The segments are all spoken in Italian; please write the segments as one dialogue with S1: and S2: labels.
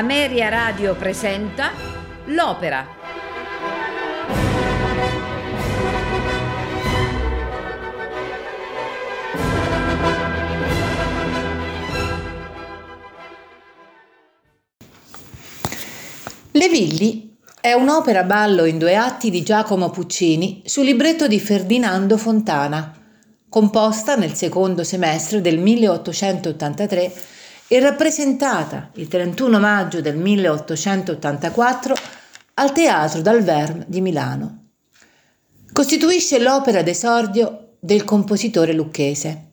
S1: Ameria Radio presenta L'Opera.
S2: Le Villi è un'opera ballo in due atti di Giacomo Puccini su libretto di Ferdinando Fontana, composta nel secondo semestre del 1883 e rappresentata il 31 maggio del 1884 al Teatro dal Verme di Milano. Costituisce l'opera d'esordio del compositore lucchese.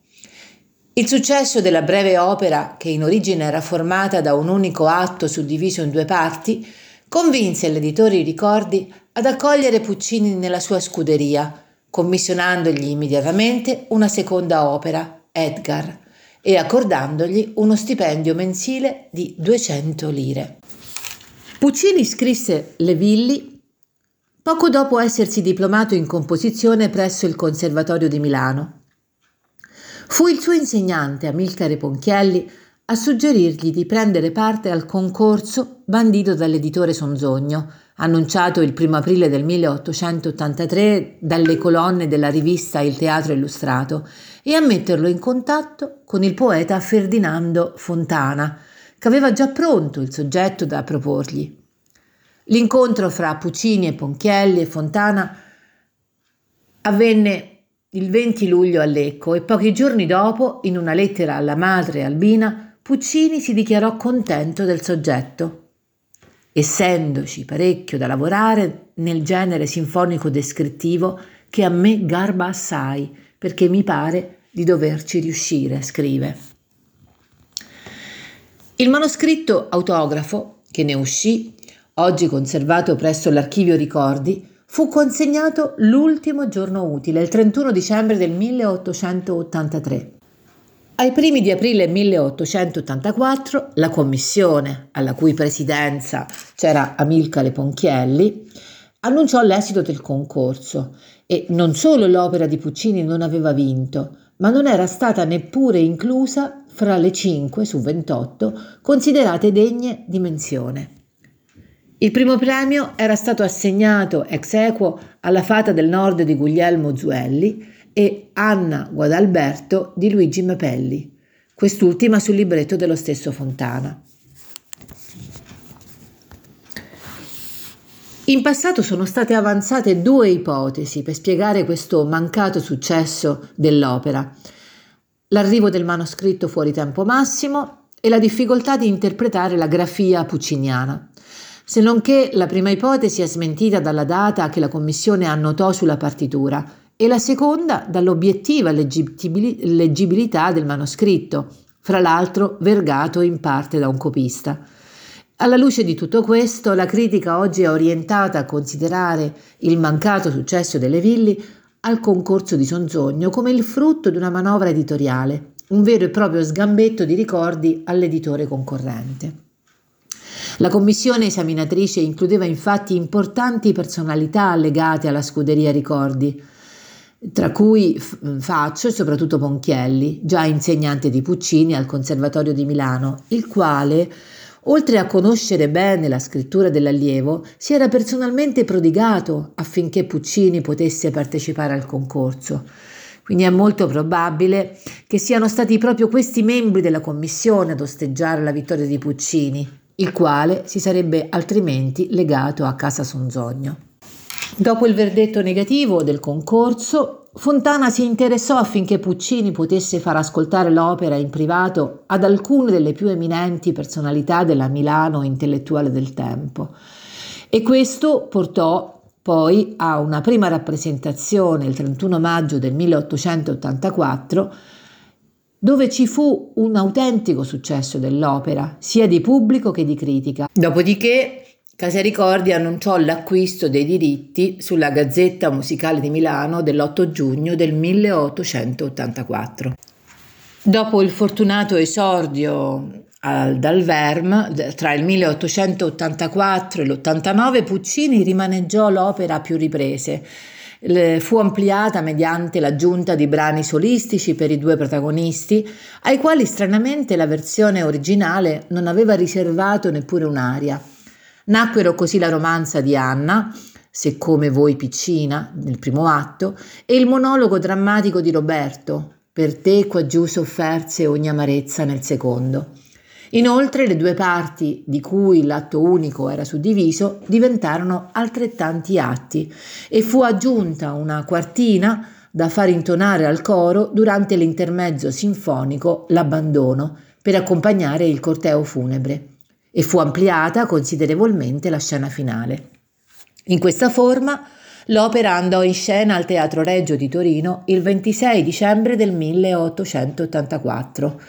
S2: Il successo della breve opera, che in origine era formata da un unico atto suddiviso in due parti, convinse l'editore Ricordi ad accogliere Puccini nella sua scuderia, commissionandogli immediatamente una seconda opera, Edgar, e accordandogli uno stipendio mensile di 200 lire. Puccini scrisse Le Villi poco dopo essersi diplomato in composizione presso il Conservatorio di Milano. Fu il suo insegnante Amilcare Ponchielli a suggerirgli di prendere parte al concorso bandito dall'editore Sonzogno, annunciato il 1 aprile del 1883 dalle colonne della rivista Il Teatro Illustrato, e a metterlo in contatto con il poeta Ferdinando Fontana, che aveva già pronto il soggetto da proporgli. L'incontro fra Puccini e Ponchielli e Fontana avvenne il 20 luglio a Lecco e pochi giorni dopo, in una lettera alla madre Albina, Puccini si dichiarò contento del soggetto essendoci parecchio da lavorare nel genere sinfonico descrittivo che a me garba assai, perché mi pare di doverci riuscire, scrive. Il manoscritto autografo, che ne uscì, oggi conservato presso l'archivio Ricordi, fu consegnato l'ultimo giorno utile, il 31 dicembre del 1883. Ai primi di aprile 1884 la commissione, alla cui presidenza c'era Amilcare Ponchielli, annunciò l'esito del concorso e non solo l'opera di Puccini non aveva vinto, ma non era stata neppure inclusa fra le 5 su 28 considerate degne di menzione. Il primo premio era stato assegnato ex equo alla Fata del Nord di Guglielmo Zuelli e Anna Guadalberto di Luigi Mapelli, quest'ultima sul libretto dello stesso Fontana. In passato sono state avanzate due ipotesi per spiegare questo mancato successo dell'opera. L'arrivo del manoscritto fuori tempo massimo e la difficoltà di interpretare la grafia pucciniana, se non che la prima ipotesi è smentita dalla data che la commissione annotò sulla partitura e la seconda dall'obiettiva leggibilità del manoscritto, fra l'altro vergato in parte da un copista. Alla luce di tutto questo, la critica oggi è orientata a considerare il mancato successo delle Villi al concorso di Sonzogno come il frutto di una manovra editoriale, un vero e proprio sgambetto di ricordi all'editore concorrente. La commissione esaminatrice includeva infatti importanti personalità legate alla scuderia Ricordi, tra cui Faccio e soprattutto Ponchielli, già insegnante di Puccini al Conservatorio di Milano, il quale, oltre a conoscere bene la scrittura dell'allievo, si era personalmente prodigato affinché Puccini potesse partecipare al concorso. Quindi è molto probabile che siano stati proprio questi membri della commissione ad osteggiare la vittoria di Puccini, il quale si sarebbe altrimenti legato a Casa Sonzogno. Dopo il verdetto negativo del concorso, Fontana si interessò affinché Puccini potesse far ascoltare l'opera in privato ad alcune delle più eminenti personalità della Milano intellettuale del tempo. E questo portò poi a una prima rappresentazione il 31 maggio del 1884 dove ci fu un autentico successo dell'opera, sia di pubblico che di critica. Dopodiché Casa Ricordi annunciò l'acquisto dei diritti sulla Gazzetta Musicale di Milano dell'8 giugno del 1884. Dopo il fortunato esordio al, dal Verm, tra il 1884 e l'89 Puccini rimaneggiò l'opera a più riprese fu ampliata mediante l'aggiunta di brani solistici per i due protagonisti, ai quali stranamente la versione originale non aveva riservato neppure un'aria. Nacquero così la romanza di Anna, Se come voi piccina, nel primo atto, e il monologo drammatico di Roberto, Per te qua giù sofferse ogni amarezza nel secondo. Inoltre le due parti di cui l'atto unico era suddiviso diventarono altrettanti atti e fu aggiunta una quartina da far intonare al coro durante l'intermezzo sinfonico L'abbandono per accompagnare il corteo funebre e fu ampliata considerevolmente la scena finale. In questa forma l'opera andò in scena al Teatro Reggio di Torino il 26 dicembre del 1884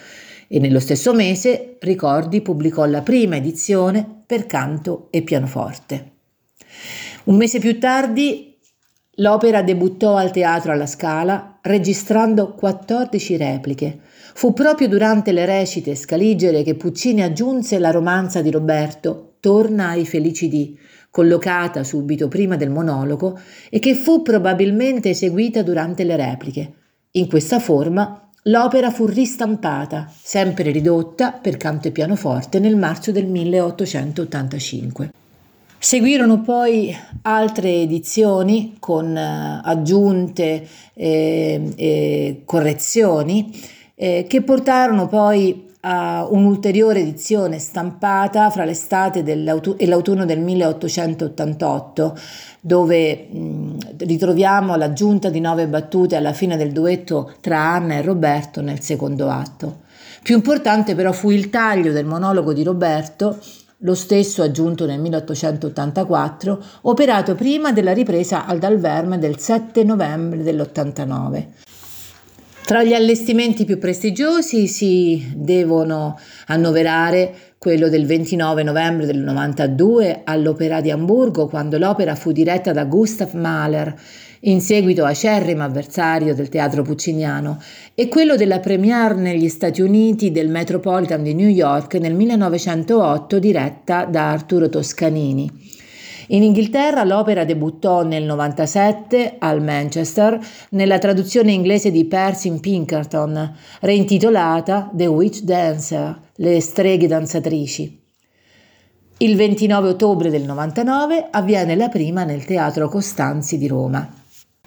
S2: e nello stesso mese Ricordi pubblicò la prima edizione per canto e pianoforte. Un mese più tardi l'opera debuttò al Teatro alla Scala registrando 14 repliche. Fu proprio durante le recite scaligere che Puccini aggiunse la romanza di Roberto Torna ai felici dì, collocata subito prima del monologo e che fu probabilmente eseguita durante le repliche. In questa forma L'opera fu ristampata, sempre ridotta per canto e pianoforte, nel marzo del 1885. Seguirono poi altre edizioni con eh, aggiunte e, e correzioni eh, che portarono poi a un'ulteriore edizione stampata fra l'estate e l'autunno del 1888, dove mh, ritroviamo l'aggiunta di nove battute alla fine del duetto tra Anna e Roberto nel secondo atto. Più importante però fu il taglio del monologo di Roberto, lo stesso aggiunto nel 1884, operato prima della ripresa al Dalverme del 7 novembre dell'89. Tra gli allestimenti più prestigiosi si devono annoverare quello del 29 novembre del 92 all'Opera di Amburgo, quando l'opera fu diretta da Gustav Mahler, in seguito acerrimo avversario del teatro pucciniano, e quello della premiere negli Stati Uniti del Metropolitan di New York nel 1908 diretta da Arturo Toscanini. In Inghilterra l'opera debuttò nel 97 al Manchester nella traduzione inglese di Percy Pinkerton, reintitolata The Witch Dancer, le streghe danzatrici. Il 29 ottobre del 99 avviene la prima nel Teatro Costanzi di Roma.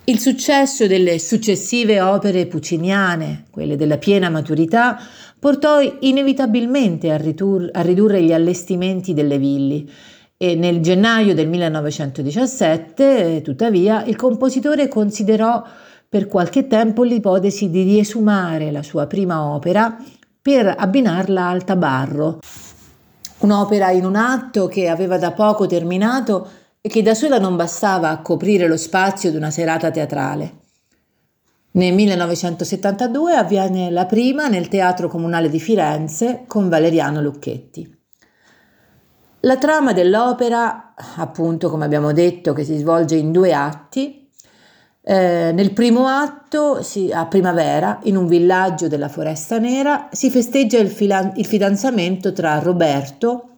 S2: Il successo delle successive opere pucciniane, quelle della piena maturità, portò inevitabilmente a, ritur- a ridurre gli allestimenti delle villi. E nel gennaio del 1917, tuttavia, il compositore considerò per qualche tempo l'ipotesi di riesumare la sua prima opera per abbinarla al tabarro, un'opera in un atto che aveva da poco terminato e che da sola non bastava a coprire lo spazio di una serata teatrale. Nel 1972 avviene la prima nel Teatro Comunale di Firenze con Valeriano Lucchetti. La trama dell'opera, appunto come abbiamo detto, che si svolge in due atti, eh, nel primo atto, si, a primavera, in un villaggio della Foresta Nera, si festeggia il, filan- il fidanzamento tra Roberto,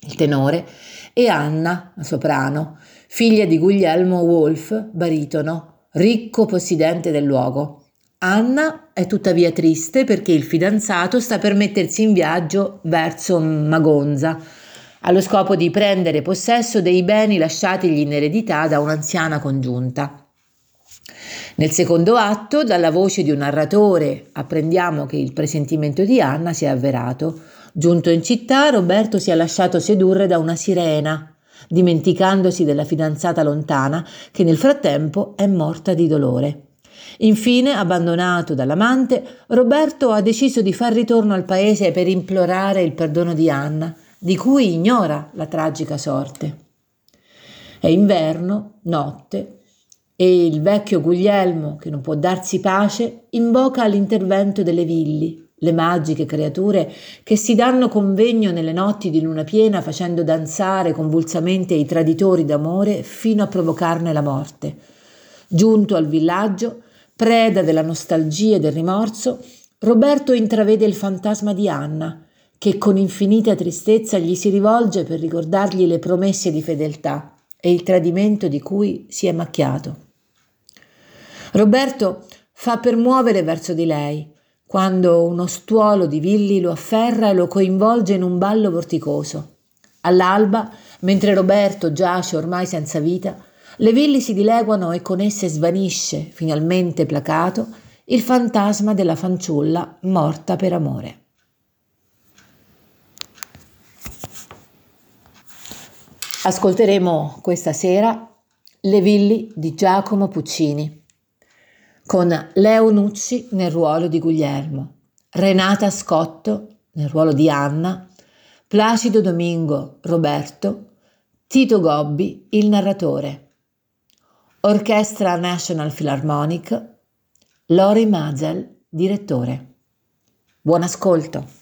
S2: il tenore, e Anna, soprano, figlia di Guglielmo Wolf, baritono, ricco possidente del luogo. Anna è tuttavia triste perché il fidanzato sta per mettersi in viaggio verso Magonza, allo scopo di prendere possesso dei beni lasciatigli in eredità da un'anziana congiunta. Nel secondo atto, dalla voce di un narratore, apprendiamo che il presentimento di Anna si è avverato. Giunto in città, Roberto si è lasciato sedurre da una sirena, dimenticandosi della fidanzata lontana che nel frattempo è morta di dolore. Infine, abbandonato dall'amante, Roberto ha deciso di far ritorno al paese per implorare il perdono di Anna, di cui ignora la tragica sorte. È inverno, notte, e il vecchio Guglielmo, che non può darsi pace, invoca l'intervento delle villi, le magiche creature che si danno convegno nelle notti di luna piena facendo danzare convulsamente i traditori d'amore fino a provocarne la morte. Giunto al villaggio, preda della nostalgia e del rimorso, Roberto intravede il fantasma di Anna, che con infinita tristezza gli si rivolge per ricordargli le promesse di fedeltà e il tradimento di cui si è macchiato. Roberto fa per muovere verso di lei, quando uno stuolo di villi lo afferra e lo coinvolge in un ballo vorticoso. All'alba, mentre Roberto giace ormai senza vita, le villi si dileguano e con esse svanisce, finalmente placato, il fantasma della fanciulla morta per amore. Ascolteremo questa sera Le villi di Giacomo Puccini con Leo Nucci nel ruolo di Guglielmo, Renata Scotto nel ruolo di Anna, Placido Domingo Roberto, Tito Gobbi il narratore, Orchestra National Philharmonic, Lori Mazel direttore. Buon ascolto!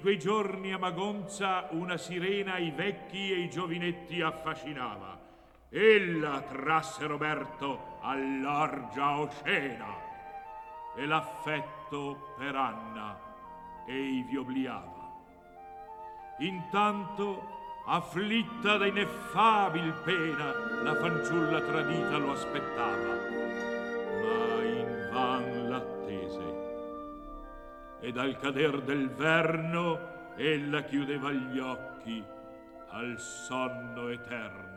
S3: Quei giorni a Magonza una sirena i vecchi e i giovinetti affascinava. Ella trasse Roberto all'orgia oscena e l'affetto per Anna ei vi obliava. Intanto, afflitta da ineffabil pena, la fanciulla tradita lo aspettava, E dal cader del verno ella chiudeva gli occhi al sonno eterno.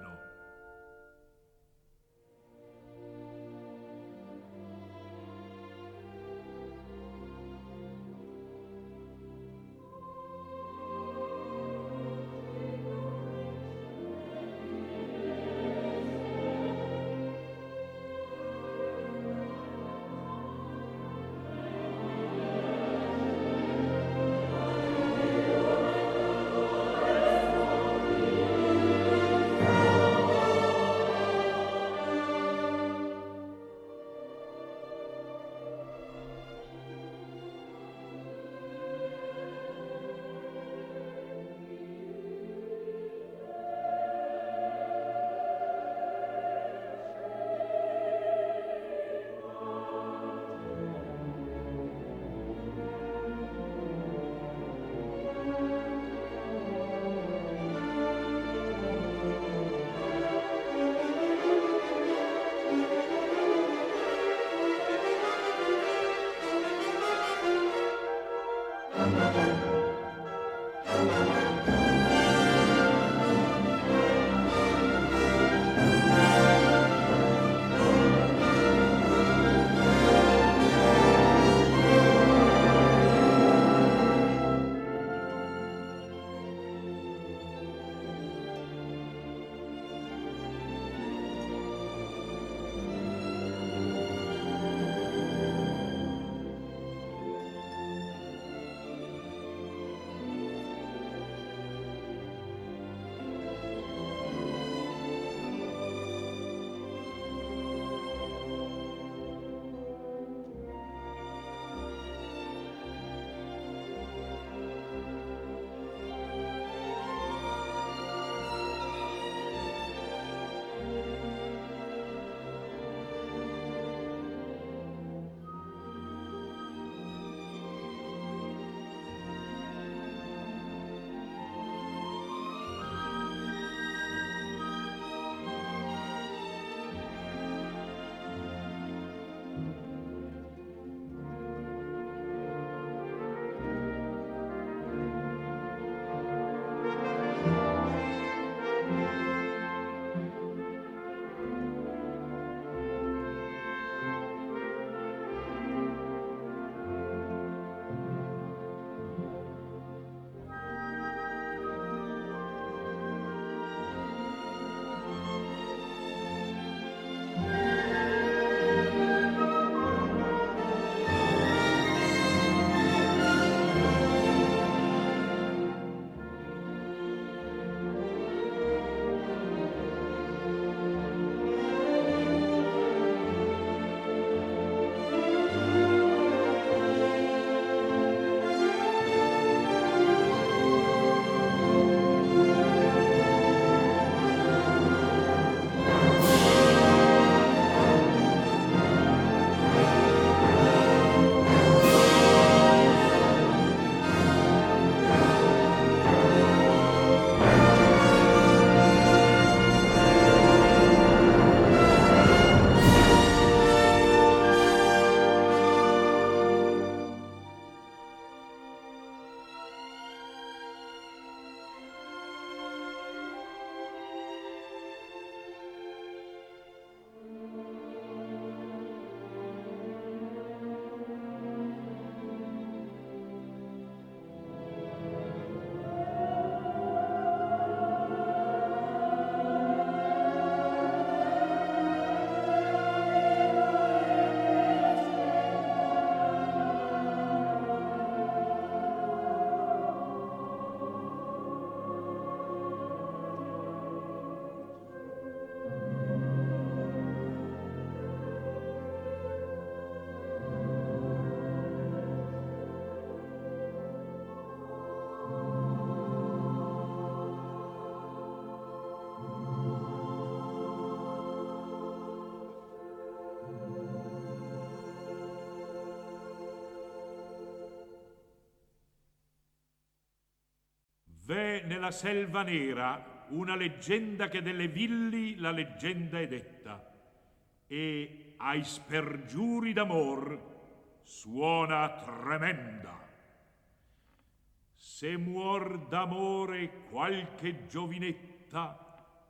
S3: Nella selva nera una leggenda che delle villi la leggenda è detta e ai spergiuri d'amor suona tremenda. Se muor d'amore qualche giovinetta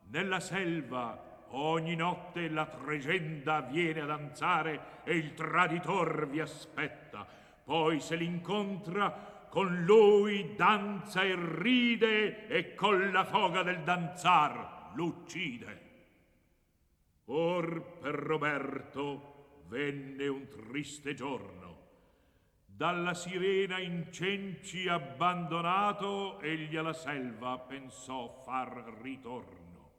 S3: nella selva ogni notte la tregenda viene a danzare e il traditor vi aspetta. Poi se l'incontra con lui danza e ride e con la foga del danzar l'uccide. Or per Roberto venne un triste giorno dalla sirena in cenci abbandonato, egli alla selva pensò far ritorno.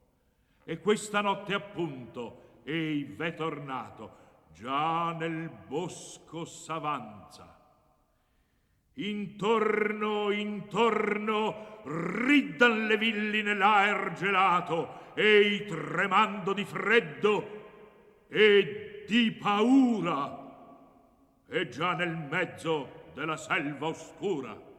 S3: E questa notte appunto ei v'è tornato, già nel bosco s'avanza. Intorno, intorno, riddan le villi nell'aer gelato, ei tremando di freddo e di paura e già nel mezzo della selva oscura.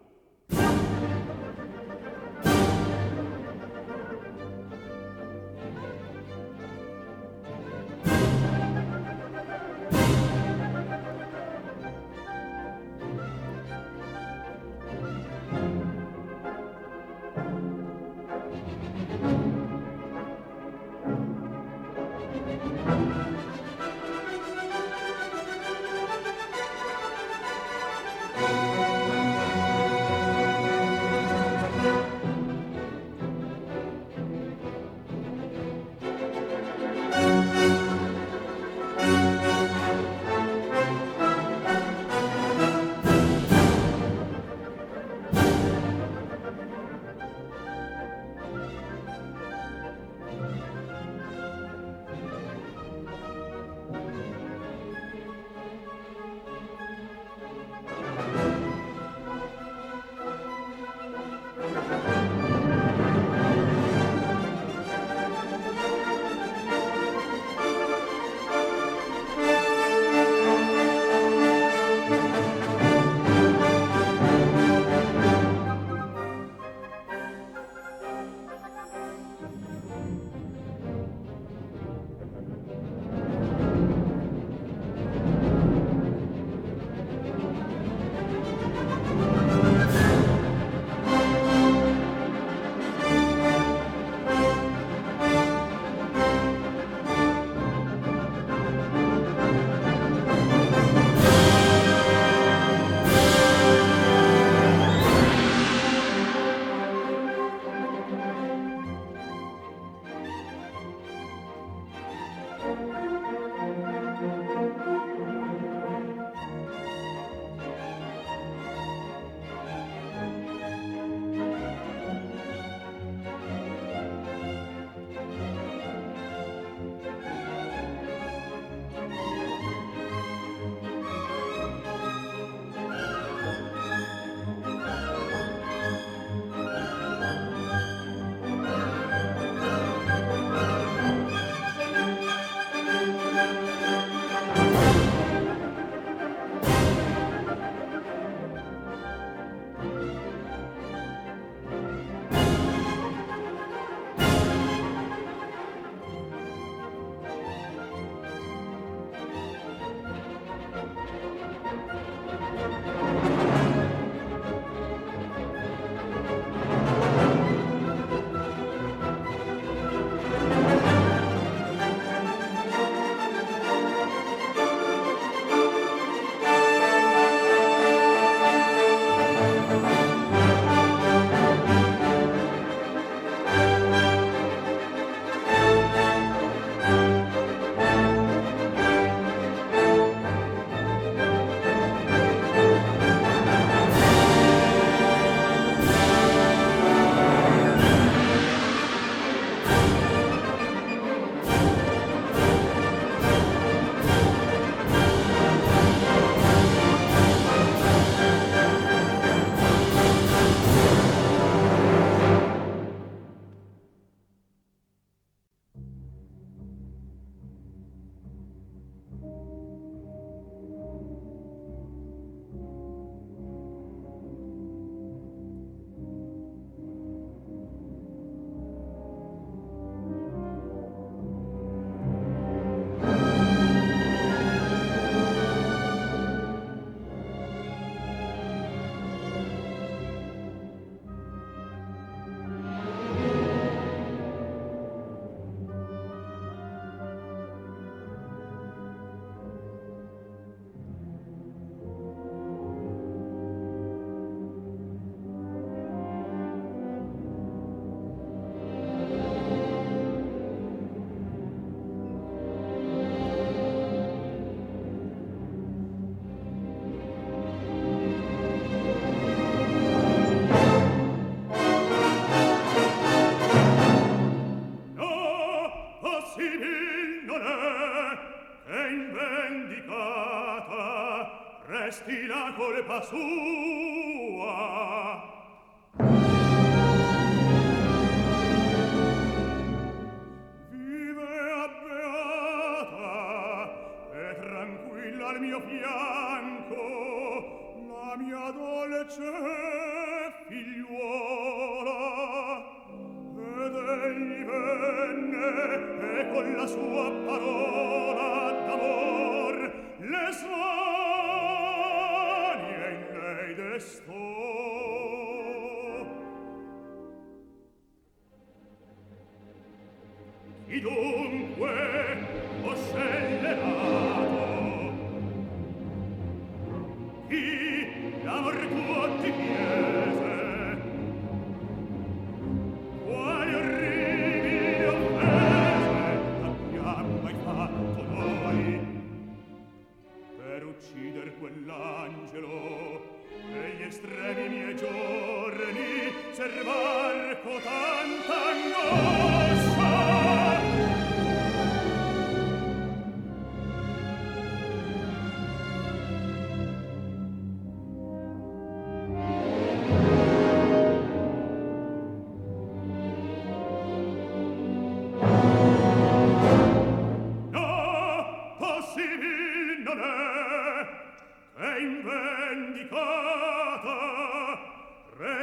S4: Resti la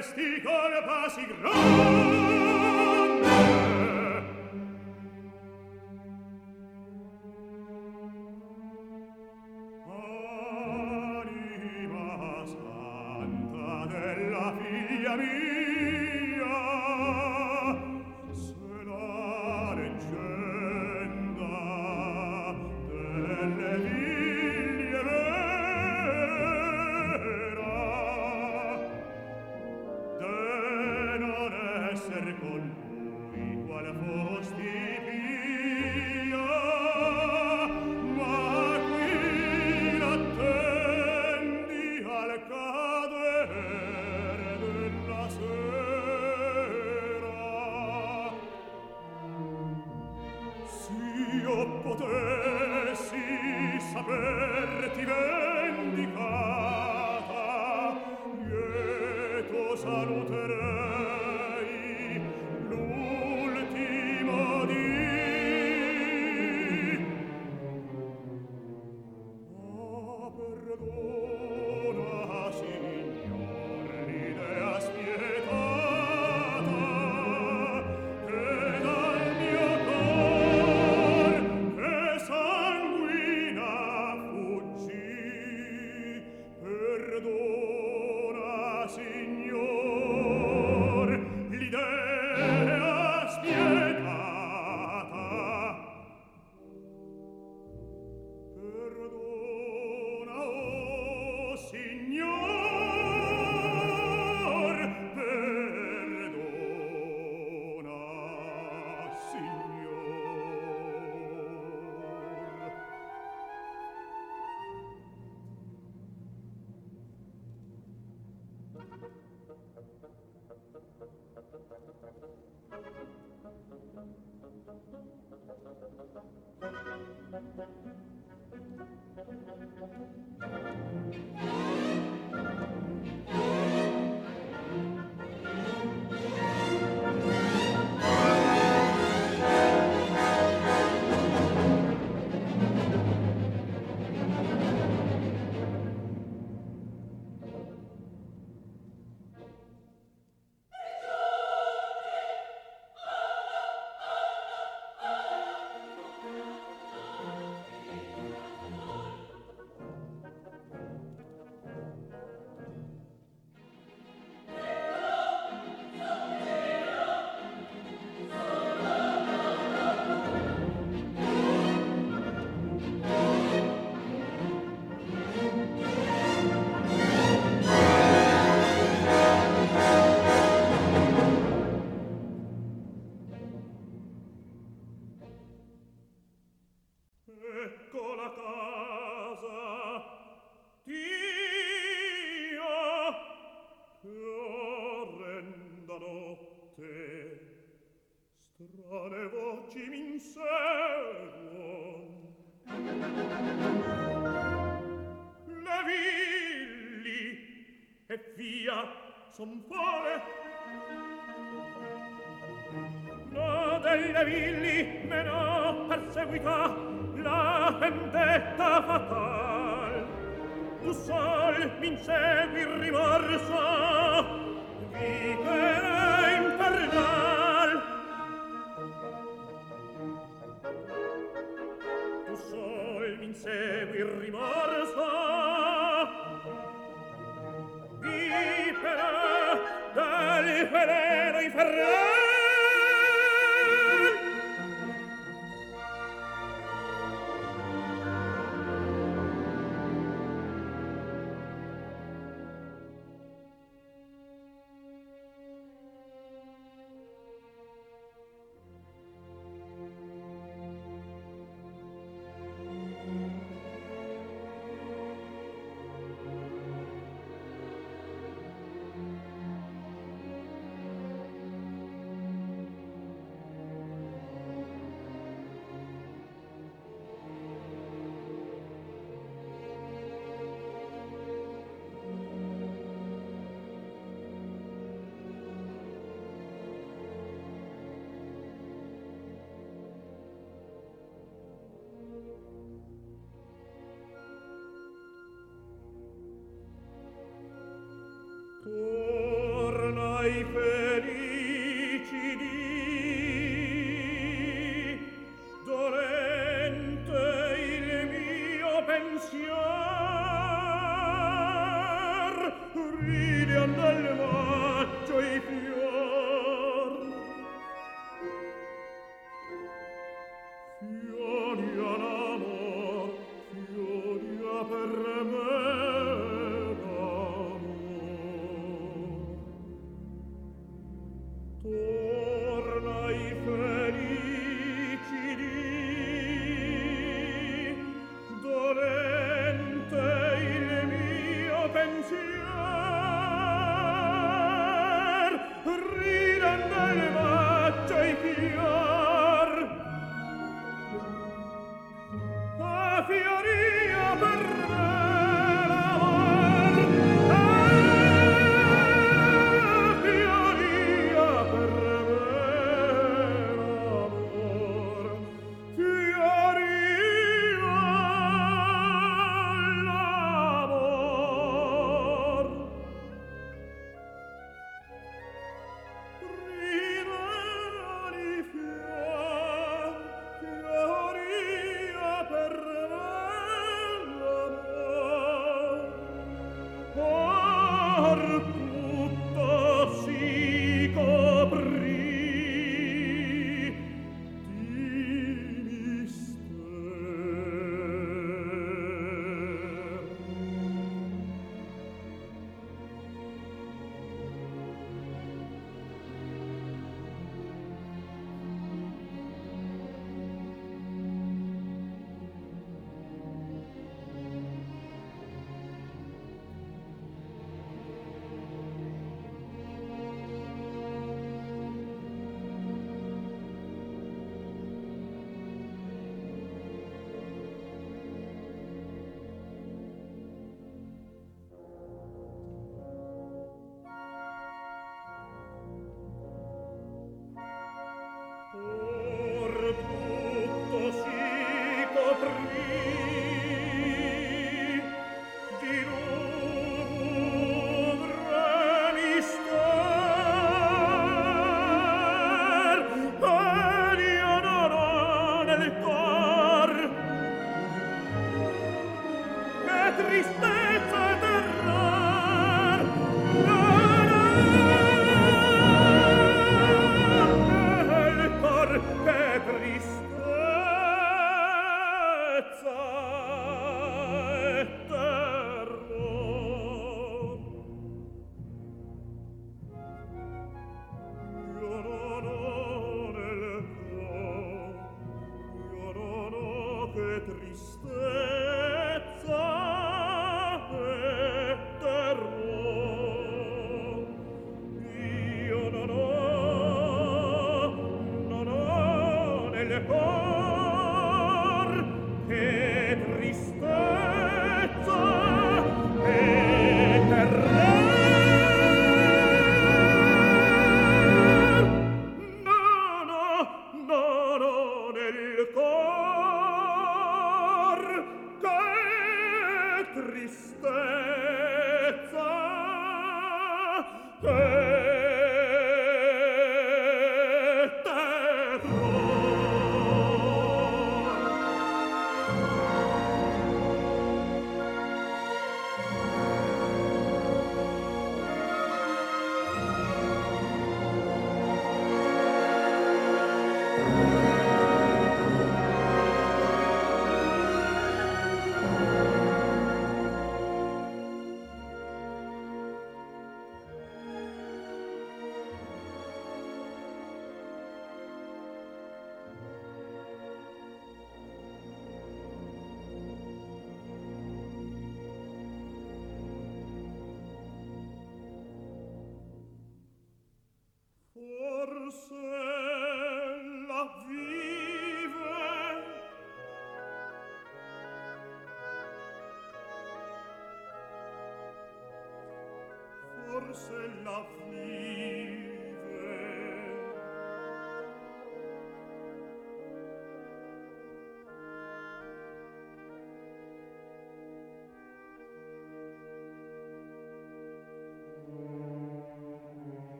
S4: questi corpa si grona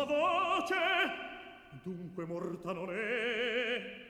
S4: sua voce. Dunque morta non è.